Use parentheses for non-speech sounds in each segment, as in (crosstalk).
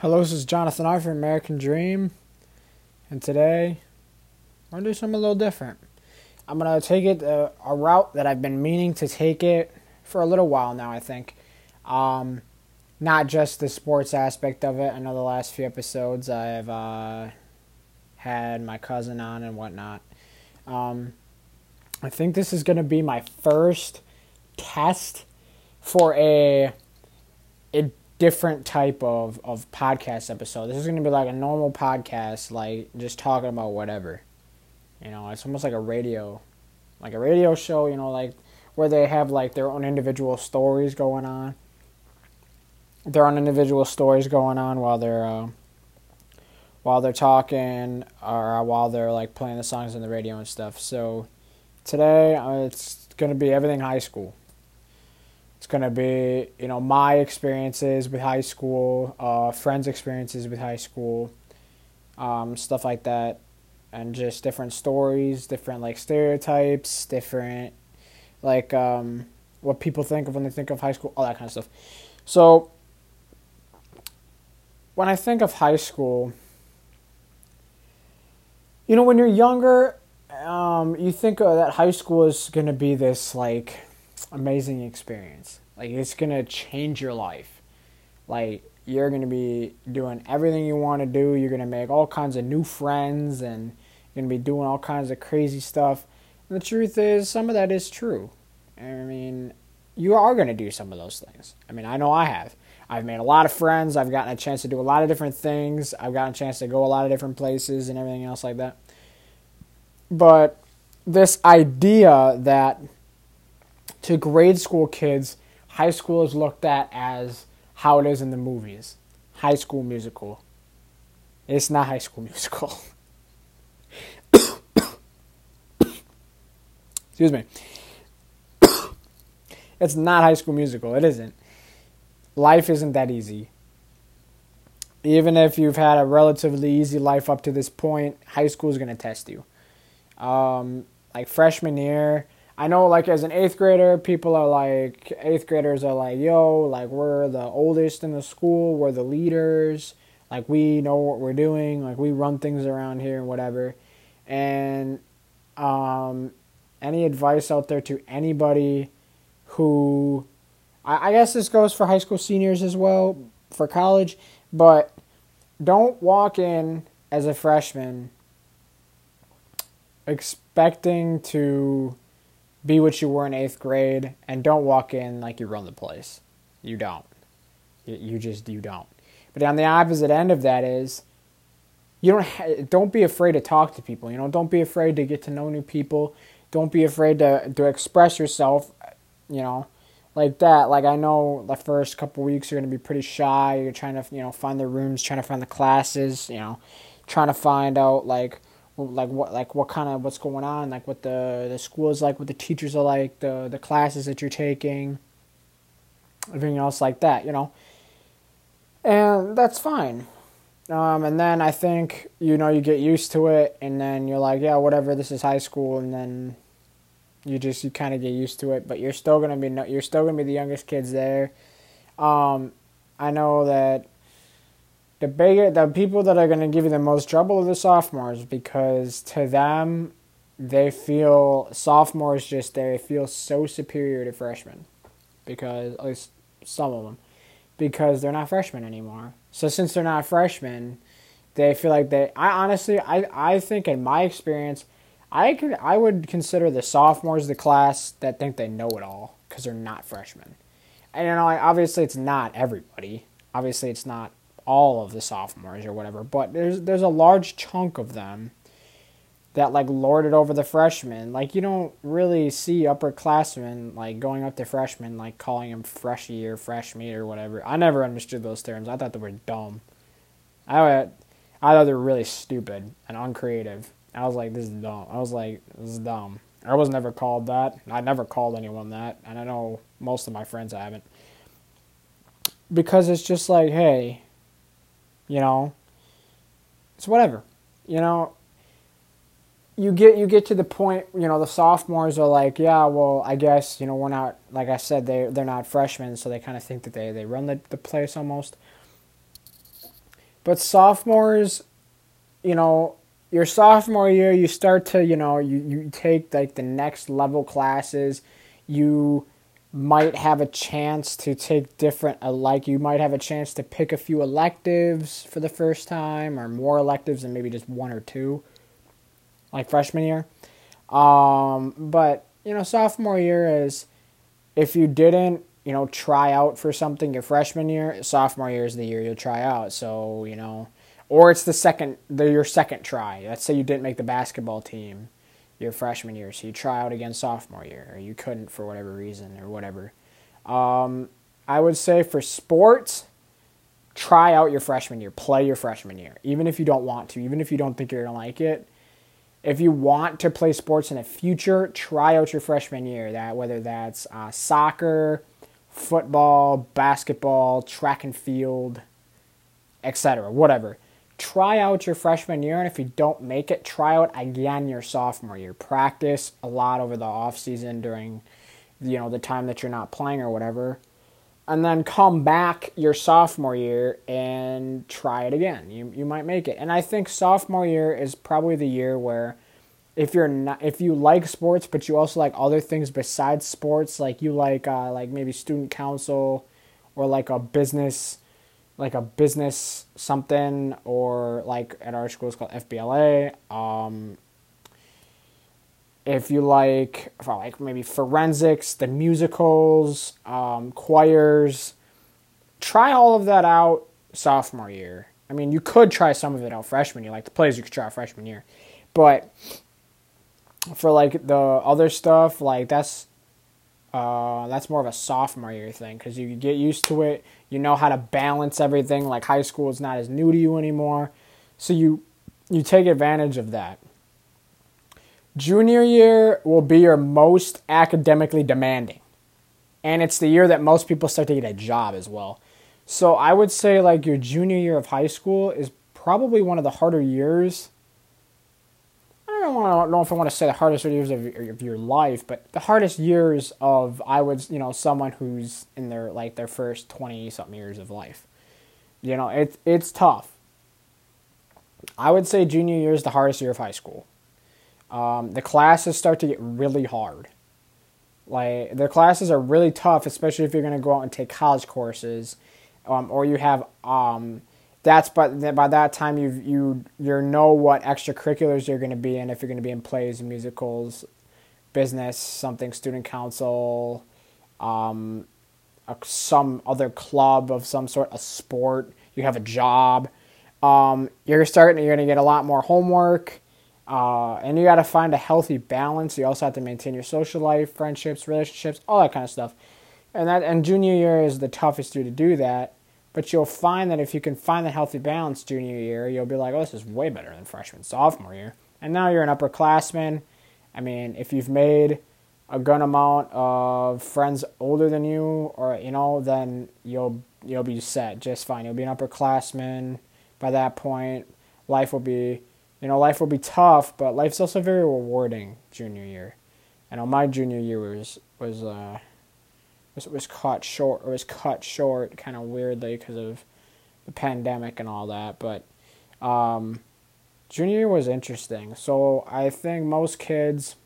Hello, this is Jonathan R. from American Dream, and today I'm gonna do something a little different. I'm gonna take it uh, a route that I've been meaning to take it for a little while now. I think, um, not just the sports aspect of it. I know the last few episodes I've uh, had my cousin on and whatnot. Um, I think this is gonna be my first test for a a different type of, of podcast episode. This is going to be like a normal podcast, like just talking about whatever. You know, it's almost like a radio, like a radio show, you know, like where they have like their own individual stories going on. Their own individual stories going on while they're uh, while they're talking or while they're like playing the songs on the radio and stuff. So today uh, it's going to be everything high school. It's going to be, you know, my experiences with high school, uh, friends' experiences with high school, um, stuff like that, and just different stories, different like stereotypes, different like um, what people think of when they think of high school, all that kind of stuff. So when I think of high school, you know, when you're younger, um, you think that high school is going to be this like amazing experience. Like it's gonna change your life. Like you're gonna be doing everything you want to do. You're gonna make all kinds of new friends, and you're gonna be doing all kinds of crazy stuff. And the truth is, some of that is true. I mean, you are gonna do some of those things. I mean, I know I have. I've made a lot of friends. I've gotten a chance to do a lot of different things. I've gotten a chance to go a lot of different places and everything else like that. But this idea that to grade school kids, high school is looked at as how it is in the movies high school musical. It's not high school (laughs) musical. Excuse me. (coughs) it's not high school musical. It isn't. Life isn't that easy. Even if you've had a relatively easy life up to this point, high school is going to test you. Um, like freshman year, I know, like, as an eighth grader, people are like, eighth graders are like, yo, like, we're the oldest in the school, we're the leaders, like, we know what we're doing, like, we run things around here and whatever. And, um, any advice out there to anybody who, I, I guess this goes for high school seniors as well, for college, but don't walk in as a freshman expecting to be what you were in eighth grade, and don't walk in like you run the place. You don't. You just you don't. But on the opposite end of that is, you don't ha- don't be afraid to talk to people. You know, don't be afraid to get to know new people. Don't be afraid to to express yourself. You know, like that. Like I know the first couple weeks you're gonna be pretty shy. You're trying to you know find the rooms, trying to find the classes. You know, trying to find out like like what like what kind of what's going on like what the the school is like what the teachers are like the the classes that you're taking everything else like that you know? And that's fine. Um, and then i think you know you get used to it and then you're like yeah whatever this is high school and then you just you kind of get used to it but you're still gonna be you're still gonna be the youngest kids there. Um, i know that the bigger the people that are going to give you the most trouble are the sophomores because to them they feel sophomores just they feel so superior to freshmen because at least some of them because they're not freshmen anymore. So since they're not freshmen they feel like they i honestly i i think in my experience i could i would consider the sophomores the class that think they know it all because they're not freshmen. And you know obviously it's not everybody. Obviously it's not all of the sophomores or whatever, but there's there's a large chunk of them that like lord it over the freshmen. Like you don't really see upperclassmen like going up to freshmen like calling them freshy or fresh meat or whatever. I never understood those terms. I thought they were dumb. I I thought they were really stupid and uncreative. I was like, this is dumb. I was like, this is dumb. I was never called that. I never called anyone that, and I know most of my friends haven't. Because it's just like, hey, you know? It's whatever you know? You get you get to the point you know the sophomores are like yeah well i guess you know we're not like i said they they're not freshmen so they kind of think that they they run the, the place almost. But sophomores, you know, your sophomore year, you start to, you know, you, you take like the next level classes. You might have a chance to take different, uh, like, you might have a chance to pick a few electives for the first time or more electives than maybe just one or two, like freshman year. Um, but, you know, sophomore year is if you didn't you know, try out for something your freshman year, sophomore year is the year you'll try out. So, you know, or it's the second, the, your second try. Let's say you didn't make the basketball team your freshman year, so you try out again sophomore year, or you couldn't for whatever reason, or whatever. Um, I would say for sports, try out your freshman year, play your freshman year, even if you don't want to, even if you don't think you're gonna like it. If you want to play sports in the future, try out your freshman year. That whether that's uh, soccer, football, basketball, track and field, etc., whatever. Try out your freshman year, and if you don't make it, try out again your sophomore year. Practice a lot over the off season during, you know, the time that you're not playing or whatever, and then come back your sophomore year and try it again. You you might make it, and I think sophomore year is probably the year where if you're not if you like sports but you also like other things besides sports like you like uh, like maybe student council or like a business like a business something or like at our school it's called FBLA um, if you like like maybe forensics the musicals um, choirs. Try all of that out sophomore year. I mean you could try some of it out freshman year like the plays you could try freshman year. But for like the other stuff, like that's uh, that's more of a sophomore year thing because you get used to it. You know how to balance everything. Like high school is not as new to you anymore, so you you take advantage of that. Junior year will be your most academically demanding, and it's the year that most people start to get a job as well. So I would say like your junior year of high school is probably one of the harder years don't want to know if I want to say the hardest years of, of your life, but the hardest years of I would you know someone who's in their like their first twenty something years of life. You know, it's it's tough. I would say junior year is the hardest year of high school. Um, the classes start to get really hard. Like the classes are really tough, especially if you're going to go out and take college courses, um, or you have um, that's but by that time you you you know what extracurriculars you're going to be in if you're going to be in plays, musicals, business, something student council, um, a, some other club of some sort, a sport. You have a job. Um, you're starting. You're going to get a lot more homework, uh, and you got to find a healthy balance. You also have to maintain your social life, friendships, relationships, all that kind of stuff. And that and junior year is the toughest year to do that but you'll find that if you can find the healthy balance junior year, you'll be like, oh, this is way better than freshman, sophomore year. And now you're an upperclassman. I mean, if you've made a good amount of friends older than you, or you know, then you'll you'll be set just fine. You'll be an upperclassman by that point. Life will be, you know, life will be tough, but life's also very rewarding junior year. I know my junior year was was uh, was was cut short or was cut short kind of weirdly because of the pandemic and all that. But um, junior year was interesting. So I think most kids,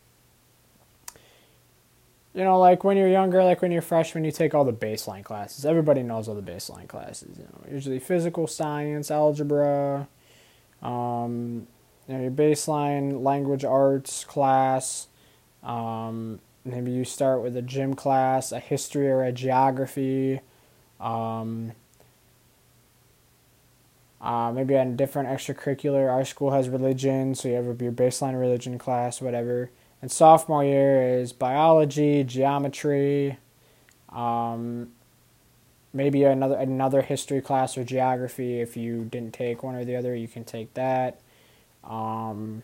you know, like when you're younger, like when you're freshman, you take all the baseline classes. Everybody knows all the baseline classes. You know, usually physical science, algebra, um, you know, your baseline language arts class. Um, maybe you start with a gym class, a history or a geography, um, uh, maybe a different extracurricular. Our school has religion, so you have your baseline religion class, whatever. And sophomore year is biology, geometry, um, maybe another another history class or geography. If you didn't take one or the other, you can take that. Um,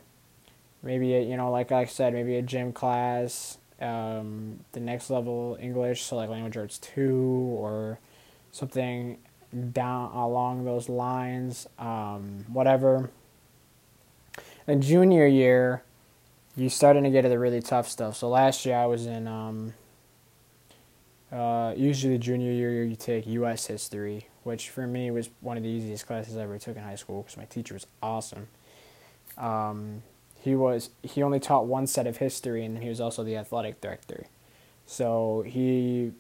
maybe a, you know, like I said, maybe a gym class, um, the next level English, so like language arts two or something down along those lines, um, whatever. And junior year, you starting to get to the really tough stuff. So last year I was in. Um, uh, usually junior year you take U.S. history, which for me was one of the easiest classes I ever took in high school because my teacher was awesome. Um, he was he only taught one set of history, and he was also the athletic director. So he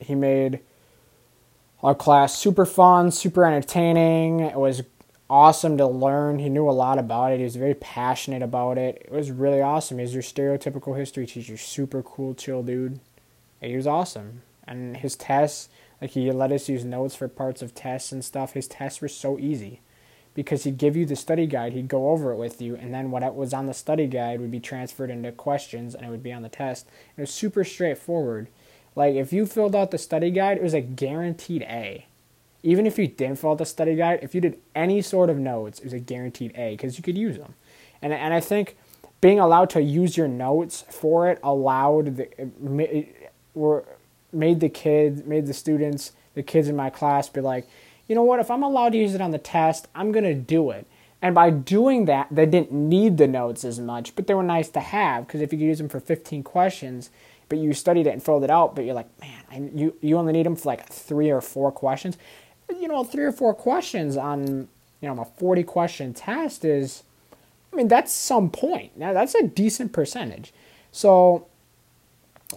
he made our class super fun, super entertaining. It was awesome to learn. He knew a lot about it. He was very passionate about it. It was really awesome. He was your stereotypical history teacher, super cool, chill dude. And He was awesome. And his tests, like he let us use notes for parts of tests and stuff. His tests were so easy because he'd give you the study guide, he'd go over it with you, and then what was on the study guide would be transferred into questions and it would be on the test. It was super straightforward. Like if you filled out the study guide, it was a guaranteed A even if you didn't fill out the study guide, if you did any sort of notes, it was a guaranteed A because you could use them. And and I think being allowed to use your notes for it allowed the were made the kids made the students the kids in my class be like, you know what? If I'm allowed to use it on the test, I'm gonna do it. And by doing that, they didn't need the notes as much, but they were nice to have because if you could use them for 15 questions, but you studied it and filled it out, but you're like, man, I, you you only need them for like three or four questions you know, three or four questions on, you know, a 40 question test is, I mean, that's some point. Now, that's a decent percentage. So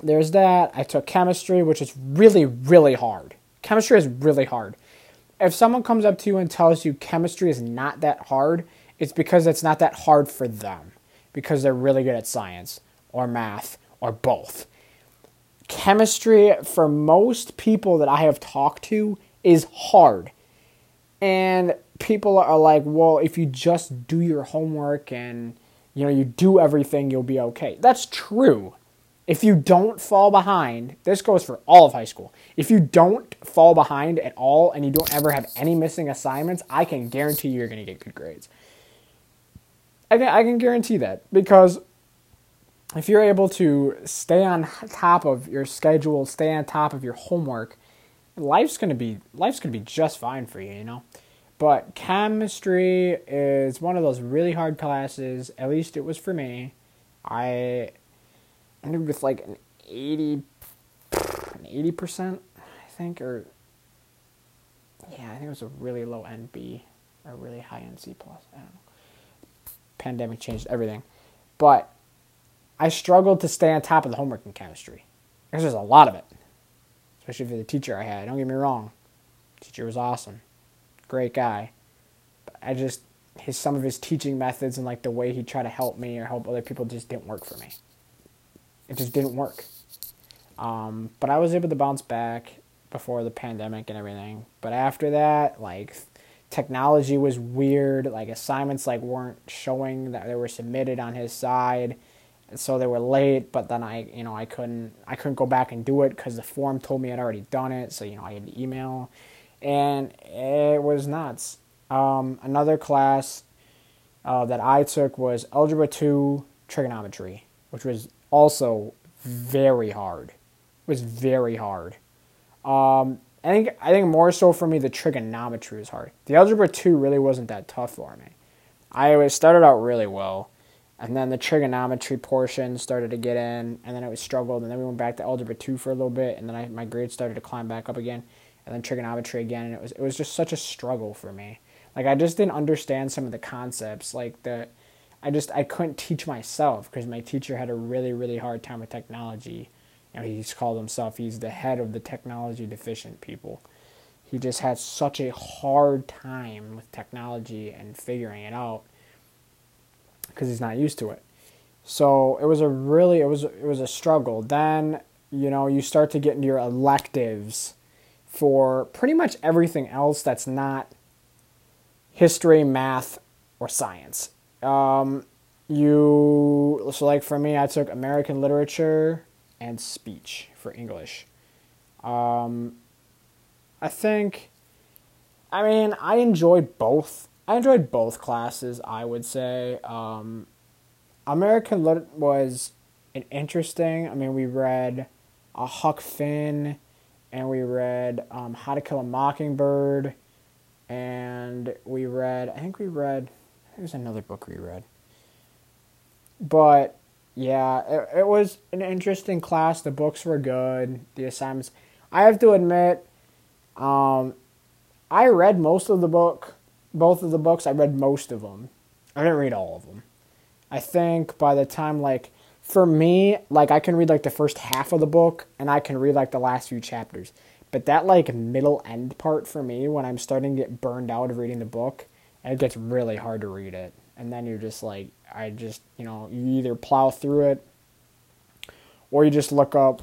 there's that. I took chemistry, which is really, really hard. Chemistry is really hard. If someone comes up to you and tells you chemistry is not that hard, it's because it's not that hard for them, because they're really good at science or math or both. Chemistry, for most people that I have talked to, is hard. And people are like, well, if you just do your homework and you know you do everything, you'll be okay. That's true. If you don't fall behind, this goes for all of high school. If you don't fall behind at all and you don't ever have any missing assignments, I can guarantee you're going to get good grades. I can, I can guarantee that because if you're able to stay on top of your schedule, stay on top of your homework, life's gonna be life's gonna be just fine for you, you know. But chemistry is one of those really hard classes. At least it was for me. I ended with like an eighty, an eighty percent, I think, or yeah, I think it was a really low NB or really high NC plus. I don't know. Pandemic changed everything, but I struggled to stay on top of the homework in chemistry because there's a lot of it especially for the teacher I had. Don't get me wrong, teacher was awesome, great guy. But I just his some of his teaching methods and like the way he tried to help me or help other people just didn't work for me. It just didn't work. Um, but I was able to bounce back before the pandemic and everything. But after that, like technology was weird. Like assignments like weren't showing that they were submitted on his side and so they were late but then i you know i couldn't i couldn't go back and do it because the form told me i'd already done it so you know i had to email and it was nuts um, another class uh, that i took was algebra 2 trigonometry which was also very hard. It was very hard. Um, i think i think more so for me the trigonometry was hard. The algebra 2 really wasn't that tough for me. I started out really well and then the trigonometry portion started to get in, and then it was struggled, and then we went back to algebra two for a little bit, and then I, my grades started to climb back up again, and then trigonometry again, and it was it was just such a struggle for me. Like I just didn't understand some of the concepts, like the, I just I couldn't teach myself because my teacher had a really really hard time with technology. You know, he's called himself he's the head of the technology deficient people. He just had such a hard time with technology and figuring it out because he's not used to it. So it was a really it was it was a struggle. Then you know you start to get into your electives for pretty much everything else that's not history, math, or science. Um, you so like for me, I took American literature and speech for English. Um, I think, I mean, I enjoyed both I enjoyed both classes. I would say um, American Lit was an interesting. I mean, we read a Huck Finn, and we read um, How to Kill a Mockingbird, and we read. I think we read. There's another book we read. But yeah, it, it was an interesting class. The books were good. The assignments. I have to admit, um, I read most of the book, both of the books. I read most of them. I didn't read all of them. I think by the time like for me, like I can read like the first half of the book and I can read like the last few chapters. But that like middle end part for me when I'm starting to get burned out of reading the book, it gets really hard to read it. And then you're just like I just, you know, you either plow through it or you just look up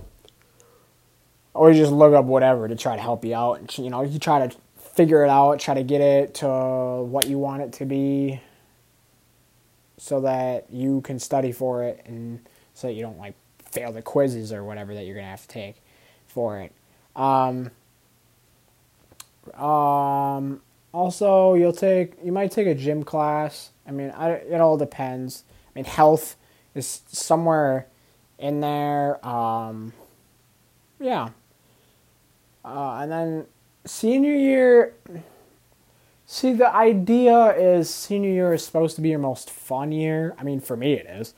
or you just look up whatever to try to help you out and you know, you try to figure it out, try to get it to what you want it to be so that you can study for it and so that you don't like fail the quizzes or whatever that you're going to have to take for it. Um, um, also, you'll take you might take a gym class. I mean, I, it all depends. I mean, health is somewhere in there. Um, yeah. Uh, and then senior year. See, the idea is senior year is supposed to be your most fun year. I mean, for me, it is.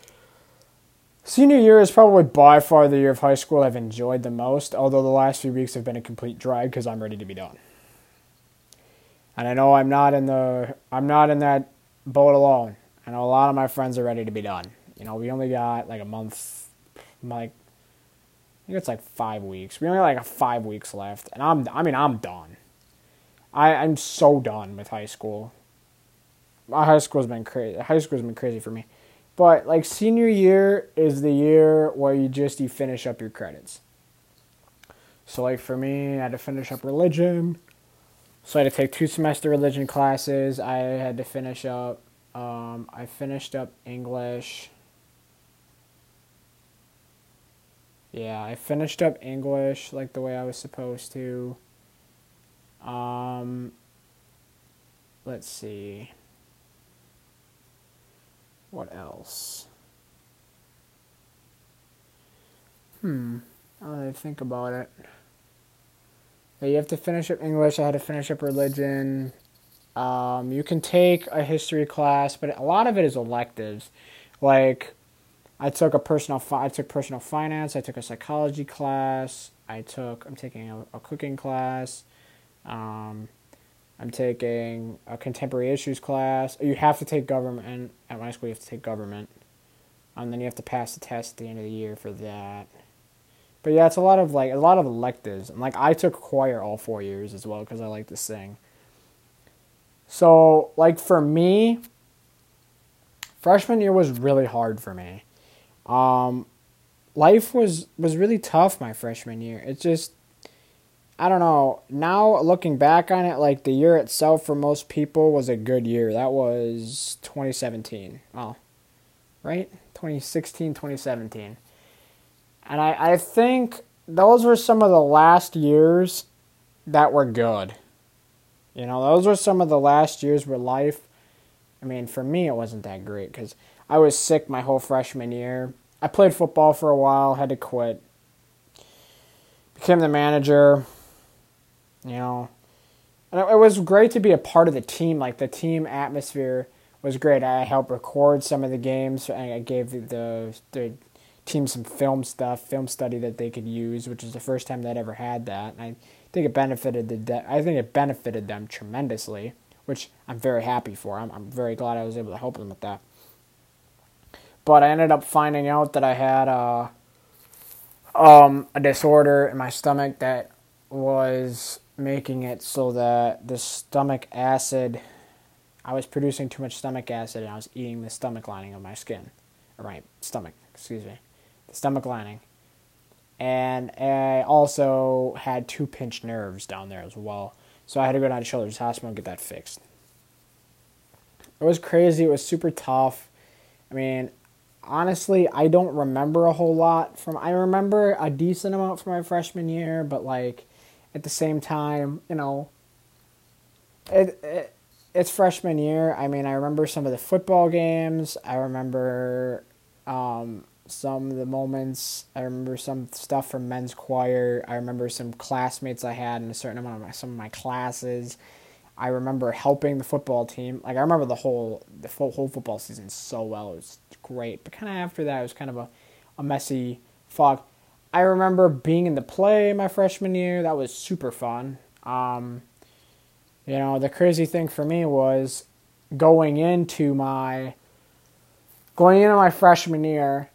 Senior year is probably by far the year of high school I've enjoyed the most, although the last few weeks have been a complete drag because I'm ready to be done. And I know I'm not in the I'm not in that boat alone. I know a lot of my friends are ready to be done. You know, we only got like a month, like I think it's like five weeks. We only got like five weeks left, and I'm I mean I'm done. I I'm so done with high school. My high school's been crazy. High school's been crazy for me. But like senior year is the year where you just you finish up your credits. So like for me, I had to finish up religion. So I had to take two semester religion classes. I had to finish up. Um, I finished up English. Yeah, I finished up English like the way I was supposed to. Um, let's see. What else? Hmm. Now that I think about it. You have to finish up English. I had to finish up religion. Um, you can take a history class, but a lot of it is electives. Like, I took a personal. Fi- I took personal finance. I took a psychology class. I took. I'm taking a, a cooking class. Um, I'm taking a contemporary issues class. You have to take government at my school. You have to take government, and then you have to pass the test at the end of the year for that. But yeah, it's a lot of like a lot of electives, and like I took choir all four years as well because I like to sing. So like for me, freshman year was really hard for me. Um, life was was really tough my freshman year. It just I don't know. Now looking back on it, like the year itself for most people was a good year. That was 2017. Well, right? 2016, 2017. And I, I think those were some of the last years that were good. You know, those were some of the last years where life, I mean, for me, it wasn't that great because I was sick my whole freshman year. I played football for a while, had to quit. Became the manager you know, and it was great to be a part of the team. Like the team atmosphere was great. I helped record some of the games. I gave the, the, the team some film stuff, film study that they could use, which is the first time they'd ever had that. And I think it benefited the de- I think it benefited them tremendously, which I'm very happy for. I'm I'm very glad I was able to help them with that. But I ended up finding out that I had a um, a disorder in my stomach that was making it so that the stomach acid, I was producing too much stomach acid and I was eating the stomach lining of my skin, or my stomach, excuse me, stomach lining. And I also had two pinched nerves down there as well. So I had to go down to Children's Hospital and get that fixed. It was crazy. It was super tough. I mean, honestly, I don't remember a whole lot from. I remember a decent amount from my freshman year, but like at the same time, you know, it, it it's freshman year. I mean, I remember some of the football games. I remember um, some of the moments. I remember some stuff from men's choir. I remember some classmates I had in a certain amount of my, some of my classes. I remember helping the football team. Like I remember the whole the full, whole football season so well. It was great. But kind of after that, it was kind of a, a messy fog. I remember being in the play my freshman year. That was super fun. Um, You know, the crazy thing for me was going into my going into my freshman year,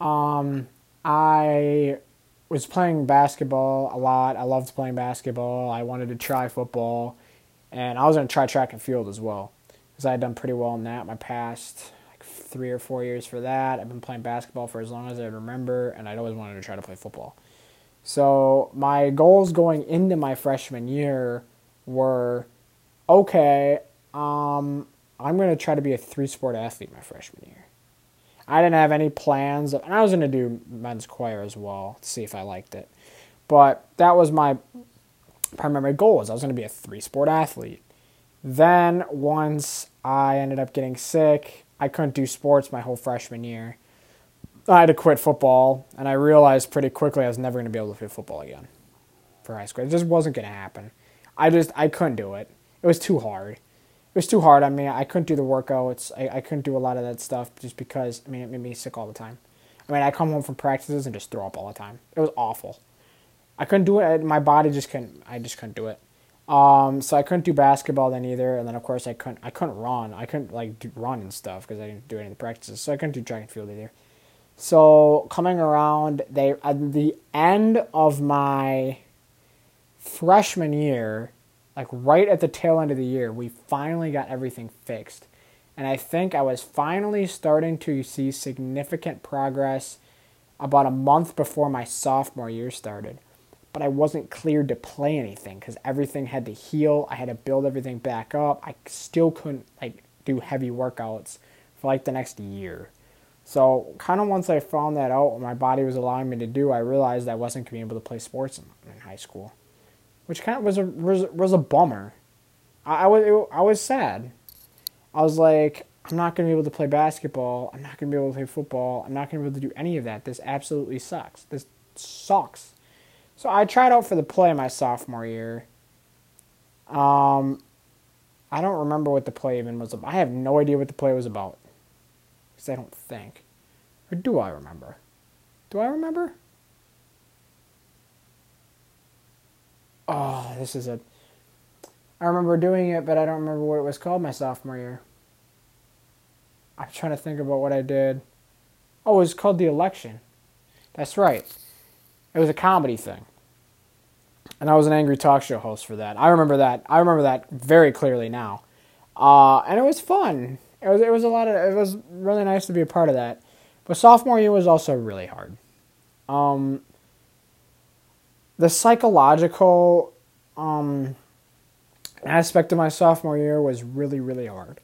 um, I was playing basketball a lot. I loved playing basketball. I wanted to try football, and I was going to try track and field as well because I had done pretty well in that my past like three or four years for that. I've been playing basketball for as long as I remember, and I'd always wanted to try to play football. So my goals going into my freshman year were okay. Um, I'm going to try to be a three sport athlete my freshman year. I didn't have any plans, of, and I was going to do men's choir as well to see if I liked it. But that was my primary goal was I was going to be a three sport athlete. Then once I ended up getting sick, I couldn't do sports my whole freshman year. I had to quit football, and I realized pretty quickly I was never going to be able to play football again for high school. It just wasn't going to happen. I just I couldn't do it. It was too hard. It was too hard. I mean, I couldn't do the workouts. I, I couldn't do a lot of that stuff just because I mean it made me sick all the time. I mean, I come home from practices and just throw up all the time. It was awful. I couldn't do it. My body just couldn't. I just couldn't do it. Um, so I couldn't do basketball then either, and then of course I couldn't. I couldn't run. I couldn't like do, run and stuff because I didn't do any of the practices. So I couldn't do track and field either. So coming around, they at the end of my freshman year, like right at the tail end of the year, we finally got everything fixed. And I think I was finally starting to see significant progress about a month before my sophomore year started. But I wasn't cleared to play anything because everything had to heal. I had to build everything back up. I still couldn't like do heavy workouts for like the next year. So, kind of once I found that out, what my body was allowing me to do, I realized I wasn't going to be able to play sports in, in, high school, which kind of was a was, was a bummer. I, I was it, I was sad. I was like, I'm not going to be able to play basketball. I'm not going to be able to play football. I'm not going to be able to do any of that. This absolutely sucks. This sucks. So I tried out for the play my sophomore year. Um, I don't remember what the play even was about. I have no idea what the play was about. Because I don't think. Or do I remember? Do I remember? Oh, this is a. I remember doing it, but I don't remember what it was called my sophomore year. I'm trying to think about what I did. Oh, it was called The Election. That's right. It was a comedy thing. And I was an angry talk show host for that. I remember that. I remember that very clearly now. Uh, and it was fun it was it was a lot of it was really nice to be a part of that. But sophomore year was also really hard. Um, the psychological um, aspect of my sophomore year was really really hard.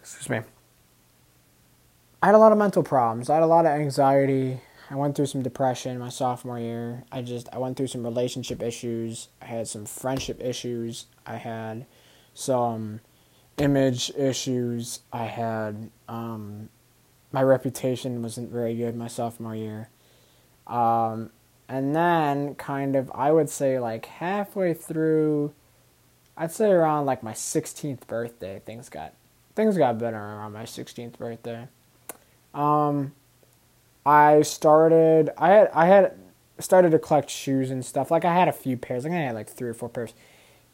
Excuse me. I had a lot of mental problems. I had a lot of anxiety. I went through some depression my sophomore year. I just I went through some relationship issues. I had some friendship issues. I had some image issues. I had um, my reputation wasn't very good my sophomore year. Um, and then, kind of, I would say like halfway through, I'd say around like my 16th birthday, things got things got better around my 16th birthday. Um, I started. I had I had started to collect shoes and stuff. Like I had a few pairs. Like I had like three or four pairs.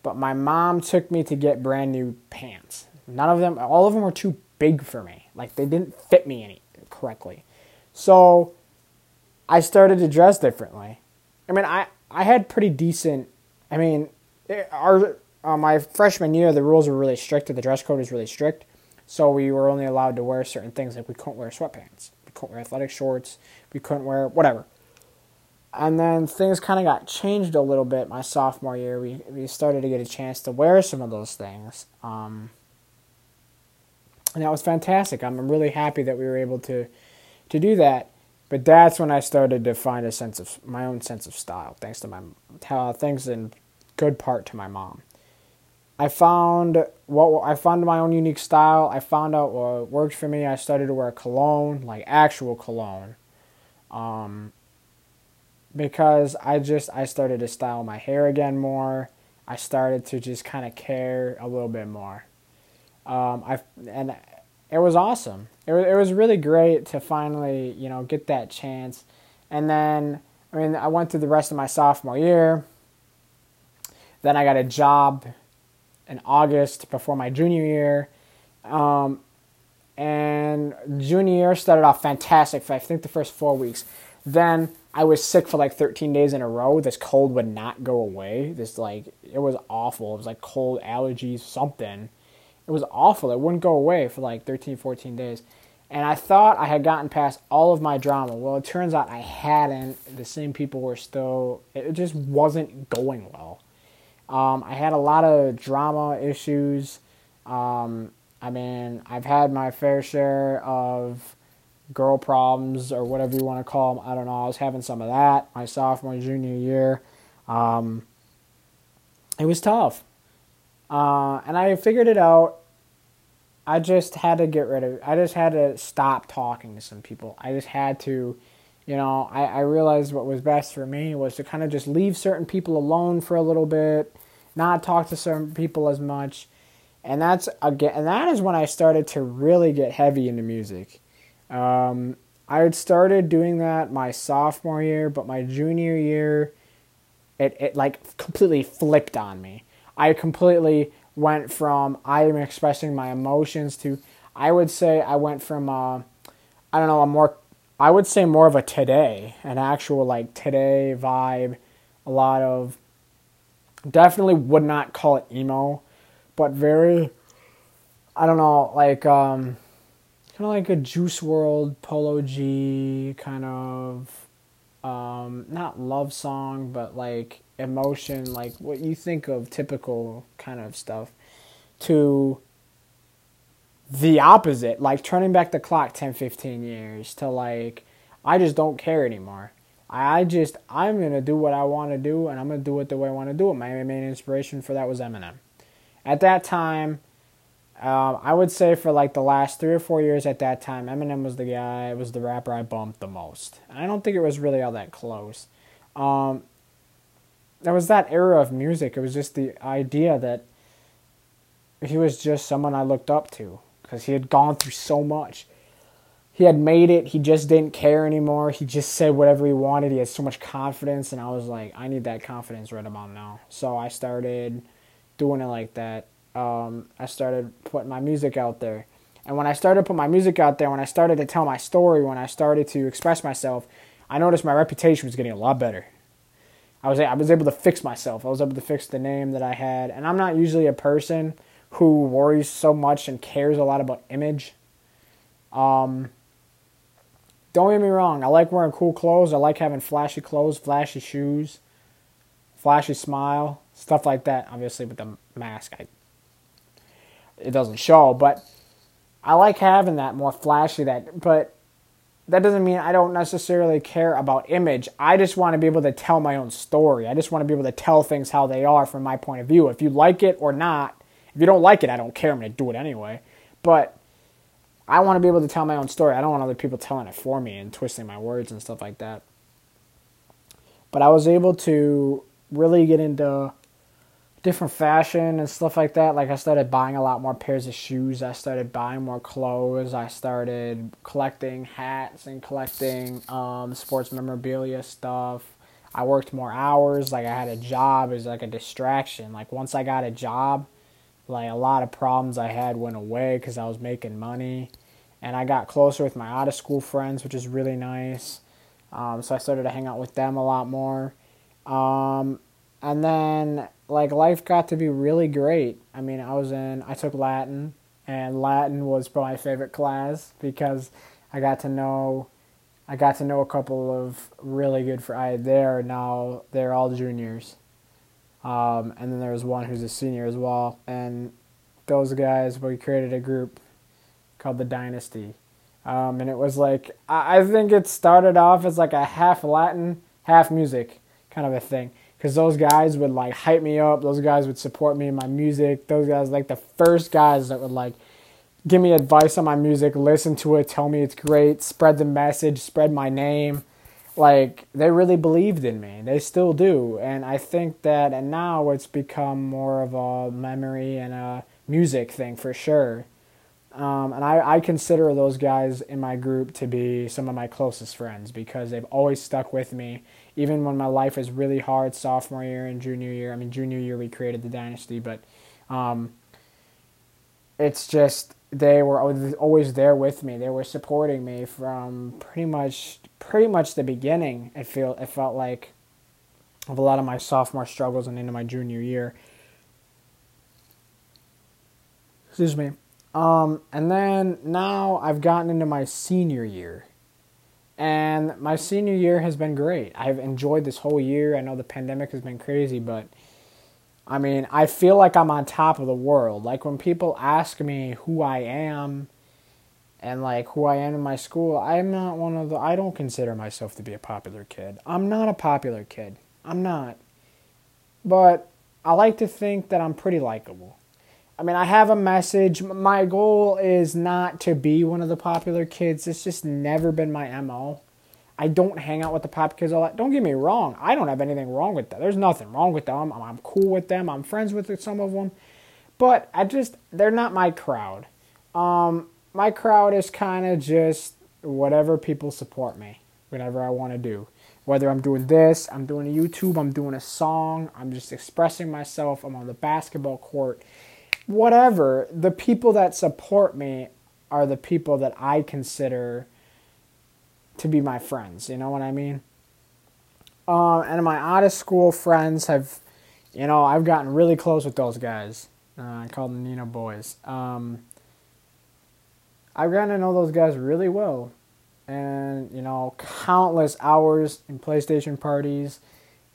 But my mom took me to get brand new pants. None of them, all of them were too big for me. Like they didn't fit me any correctly. So I started to dress differently. I mean, I I had pretty decent. I mean, our uh, my freshman year, the rules were really strict. The dress code was really strict, so we were only allowed to wear certain things. Like we couldn't wear sweatpants, we couldn't wear athletic shorts, we couldn't wear whatever. And then things kind of got changed a little bit my sophomore year. We we started to get a chance to wear some of those things. Um, and that was fantastic. I'm really happy that we were able to to do that. But that's when I started to find a sense of my own sense of style, thanks to my uh, thanks in good part to my mom. I found what I found my own unique style. I found out what worked for me. I started to wear cologne, like actual cologne. Um, because I just I started to style my hair again more. I started to just kind of care a little bit more. Um, I and it was awesome. It was it was really great to finally you know get that chance. And then I mean I went through the rest of my sophomore year. Then I got a job in August before my junior year. Um, and junior year started off fantastic for I think the first four weeks. Then I was sick for like 13 days in a row. This cold would not go away. This like it was awful. It was like cold allergies, something. It was awful. It wouldn't go away for like 13, 14 days. And I thought I had gotten past all of my drama. Well, it turns out I hadn't. The same people were still. It just wasn't going well. Um, I had a lot of drama issues. Um, I mean, I've had my fair share of girl problems or whatever you want to call them. I don't know. I was having some of that my sophomore, junior year. Um, it was tough. Uh, and I figured it out. I just had to get rid of. I just had to stop talking to some people. I just had to, you know, I, I realized what was best for me was to kind of just leave certain people alone for a little bit, not talk to certain people as much. And that's again, and that is when I started to really get heavy into music. Um, I had started doing that my sophomore year, but my junior year, it, it like completely flipped on me. I completely went from I am expressing my emotions to I would say I went from uh, I don't know a more I would say more of a today an actual like today vibe. A lot of definitely would not call it emo but very I don't know like um kind of like a Juice WRLD Polo G kind of um not love song but like emotion, like what you think of typical kind of stuff, to the opposite, like turning back the clock 10, 15 years to like, I just don't care anymore. I just, I'm going to do what I want to do and I'm going to do it the way I want to do it. My main inspiration for that was Eminem. At that time, um, I would say for like the last three or four years at that time, Eminem was the guy, was the rapper I bumped the most. I don't think it was really all that close. Um, there was that era of music. It was just the idea that he was just someone I looked up to because he had gone through so much. He had made it. He just didn't care anymore. He just said whatever he wanted. He had so much confidence, and I was like, I need that confidence right about now. So I started doing it like that. Um, I started putting my music out there. And when I started putting my music out there, when I started to tell my story, when I started to express myself, I noticed my reputation was getting a lot better. I was I was able to fix myself. I was able to fix the name that I had, and I'm not usually a person who worries so much and cares a lot about image. Um, don't get me wrong. I like wearing cool clothes. I like having flashy clothes, flashy shoes, flashy smile, stuff like that. Obviously, with the mask, I, it doesn't show, but I like having that more flashy. That, but that doesn't mean I don't necessarily care about image. I just want to be able to tell my own story. I just want to be able to tell things how they are from my point of view. If you like it or not, if you don't like it, I don't care. I'm going to do it anyway. But I want to be able to tell my own story. I don't want other people telling it for me and twisting my words and stuff like that. But I was able to really get into different fashion and stuff like that. Like I started buying a lot more pairs of shoes. I started buying more clothes. I started collecting hats and collecting um, sports memorabilia stuff. I worked more hours. Like I had a job as like a distraction. Like once I got a job, like a lot of problems I had went away because I was making money, and I got closer with my out of school friends, which is really nice. Um, so I started to hang out with them a lot more. Um, and then like life got to be really great. I mean, I was in I took Latin and Latin was probably my favorite class because I got to know I got to know a couple of really good friends there now they're all juniors. Um, and then there was one who's a senior as well. And those guys, we created a group called the Dynasty. Um, and it was like, I think it started off as like a half Latin, half music kind of a thing because those guys would like hype me up. Those guys would support me in my music. Those guys like the first guys that would like give me advice on my music, listen to it, tell me it's great, spread the message, spread my name. Like they really believed in me. They still do. And I think that and now it's become more of a memory and a music thing for sure. Um, and I, I consider those guys in my group to be some of my closest friends because they've always stuck with me, even when my life was really hard sophomore year and junior year. I mean, junior year we created the dynasty, but um, it's just they were always there with me. They were supporting me from pretty much pretty much the beginning. It feel it felt like of a lot of my sophomore struggles and into my junior year. Excuse me. Um, and then now I've gotten into my senior year. And my senior year has been great. I've enjoyed this whole year. I know the pandemic has been crazy, but I mean, I feel like I'm on top of the world. Like when people ask me who I am and like who I am in my school, I'm not one of the I don't consider myself to be a popular kid. I'm not a popular kid. I'm not. But I like to think that I'm pretty likable. I mean, I have a message. My goal is not to be one of the popular kids. It's just never been my MO. I don't hang out with the pop kids all that. Don't get me wrong. I don't have anything wrong with that. There's nothing wrong with them. I'm, I'm cool with them. I'm friends with some of them. But I just, they're not my crowd. Um, my crowd is kind of just whatever people support me, whatever I want to do. Whether I'm doing this, I'm doing a YouTube, I'm doing a song, I'm just expressing myself, I'm on the basketball court, whatever. The people that support me are the people that I consider to be my friends. You know what I mean? Um, and my out of school friends have, you know, I've gotten really close with those guys. Uh, I call them Nina boys. Um, I've gotten to know those guys really well. And, you know, countless hours in PlayStation parties,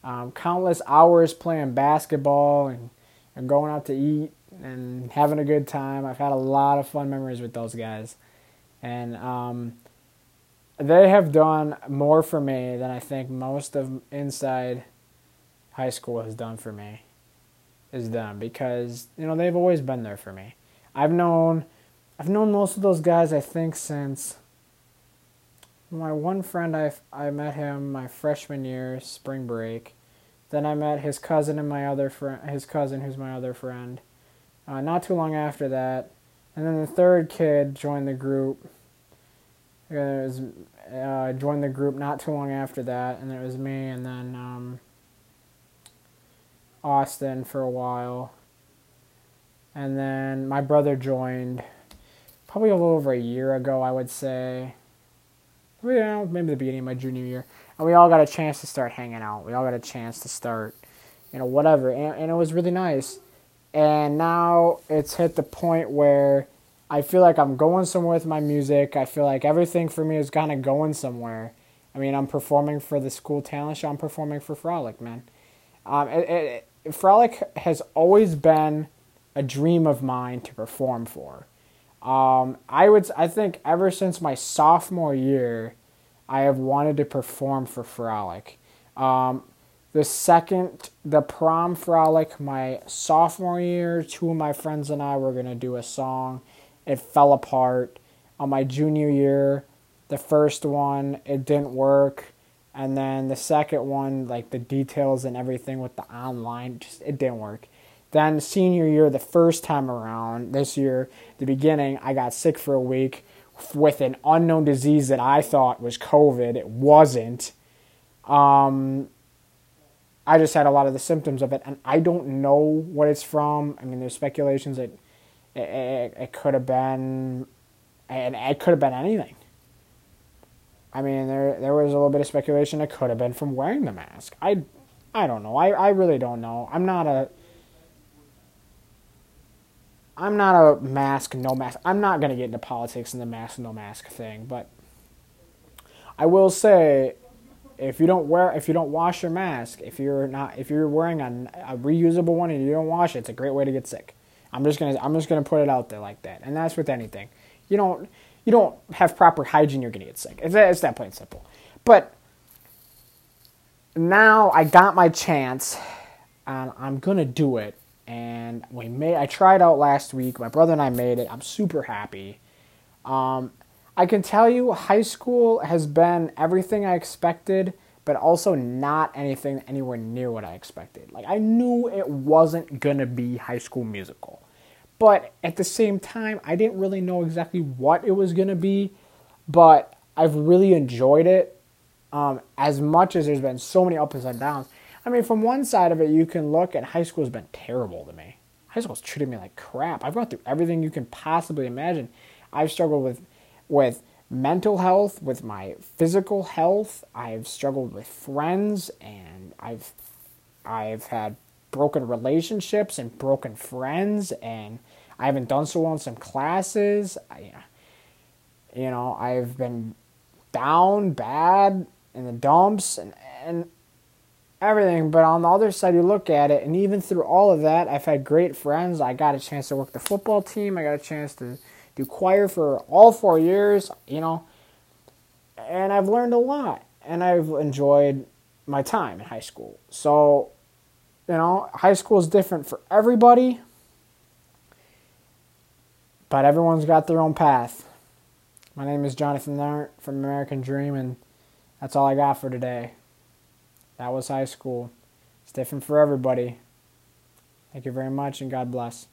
um, countless hours playing basketball and, and going out to eat and having a good time. I've had a lot of fun memories with those guys. And, um, they have done more for me than I think most of inside high school has done for me. Is them because you know they've always been there for me. I've known, I've known most of those guys. I think since my one friend I I met him my freshman year spring break. Then I met his cousin and my other friend, his cousin who's my other friend. Uh, not too long after that, and then the third kid joined the group it was uh, joined the group not too long after that, and it was me and then um, Austin for a while, and then my brother joined probably a little over a year ago, I would say. Yeah, maybe the beginning of my junior year, and we all got a chance to start hanging out. We all got a chance to start, you know, whatever, and, and it was really nice. And now it's hit the point where I feel like I'm going somewhere with my music. I feel like everything for me is kind of going somewhere. I mean, I'm performing for the school talent show. I'm performing for Frolic, man. Um, it, it, Frolic has always been a dream of mine to perform for. Um, I would, I think, ever since my sophomore year, I have wanted to perform for Frolic. Um, the second, the prom Frolic, my sophomore year, two of my friends and I were gonna do a song it fell apart. On my junior year, the first one, it didn't work. And then the second one, like the details and everything with the online, just it didn't work. Then senior year, the first time around, this year, the beginning, I got sick for a week with an unknown disease that I thought was COVID. It wasn't. Um, I just had a lot of the symptoms of it, and I don't know what it's from. I mean, there's speculations that it, it, it could have been, and it could have been anything. I mean, there there was a little bit of speculation it could have been from wearing the mask. I, I don't know. I, I really don't know. I'm not a. I'm not a mask no mask. I'm not gonna get into politics and the mask no mask thing, but I will say, if you don't wear, if you don't wash your mask, if you're not, if you're wearing a, a reusable one and you don't wash it, it's a great way to get sick. I'm just gonna I'm just gonna put it out there like that, and that's with anything. You don't you don't have proper hygiene, you're gonna get sick. It's, it's that plain simple. But now I got my chance, and I'm gonna do it. And we made. I tried out last week. My brother and I made it. I'm super happy. Um, I can tell you, high school has been everything I expected but also not anything anywhere near what I expected. Like I knew it wasn't gonna be High School Musical, But at the same time, I didn't really know exactly what it was to be, but I've really enjoyed it um, as much as there's been so many ups and downs. I mean, from one side of it, you can look at high school has been terrible to me. High school's treated me like crap. I've gone through everything you can possibly imagine. I've struggled with with mental health, with my physical health. I've struggled with friends, and I've I've had broken relationships and broken friends, and I haven't done so well in some classes. I, you know, I've been down bad in the dumps and and everything. But on the other side, you look at it, and even through all of that, I've had great friends. I got a chance to work the football team. I got a chance to do choir for all four years, you know, and I've learned a lot, and I've enjoyed my time in high school. So, you know, high school is different for everybody, but everyone's got their own path. My name is Jonathan Lart from American Dream, and that's all I got for today. That was high school. It's different for everybody. Thank you very much, and God bless.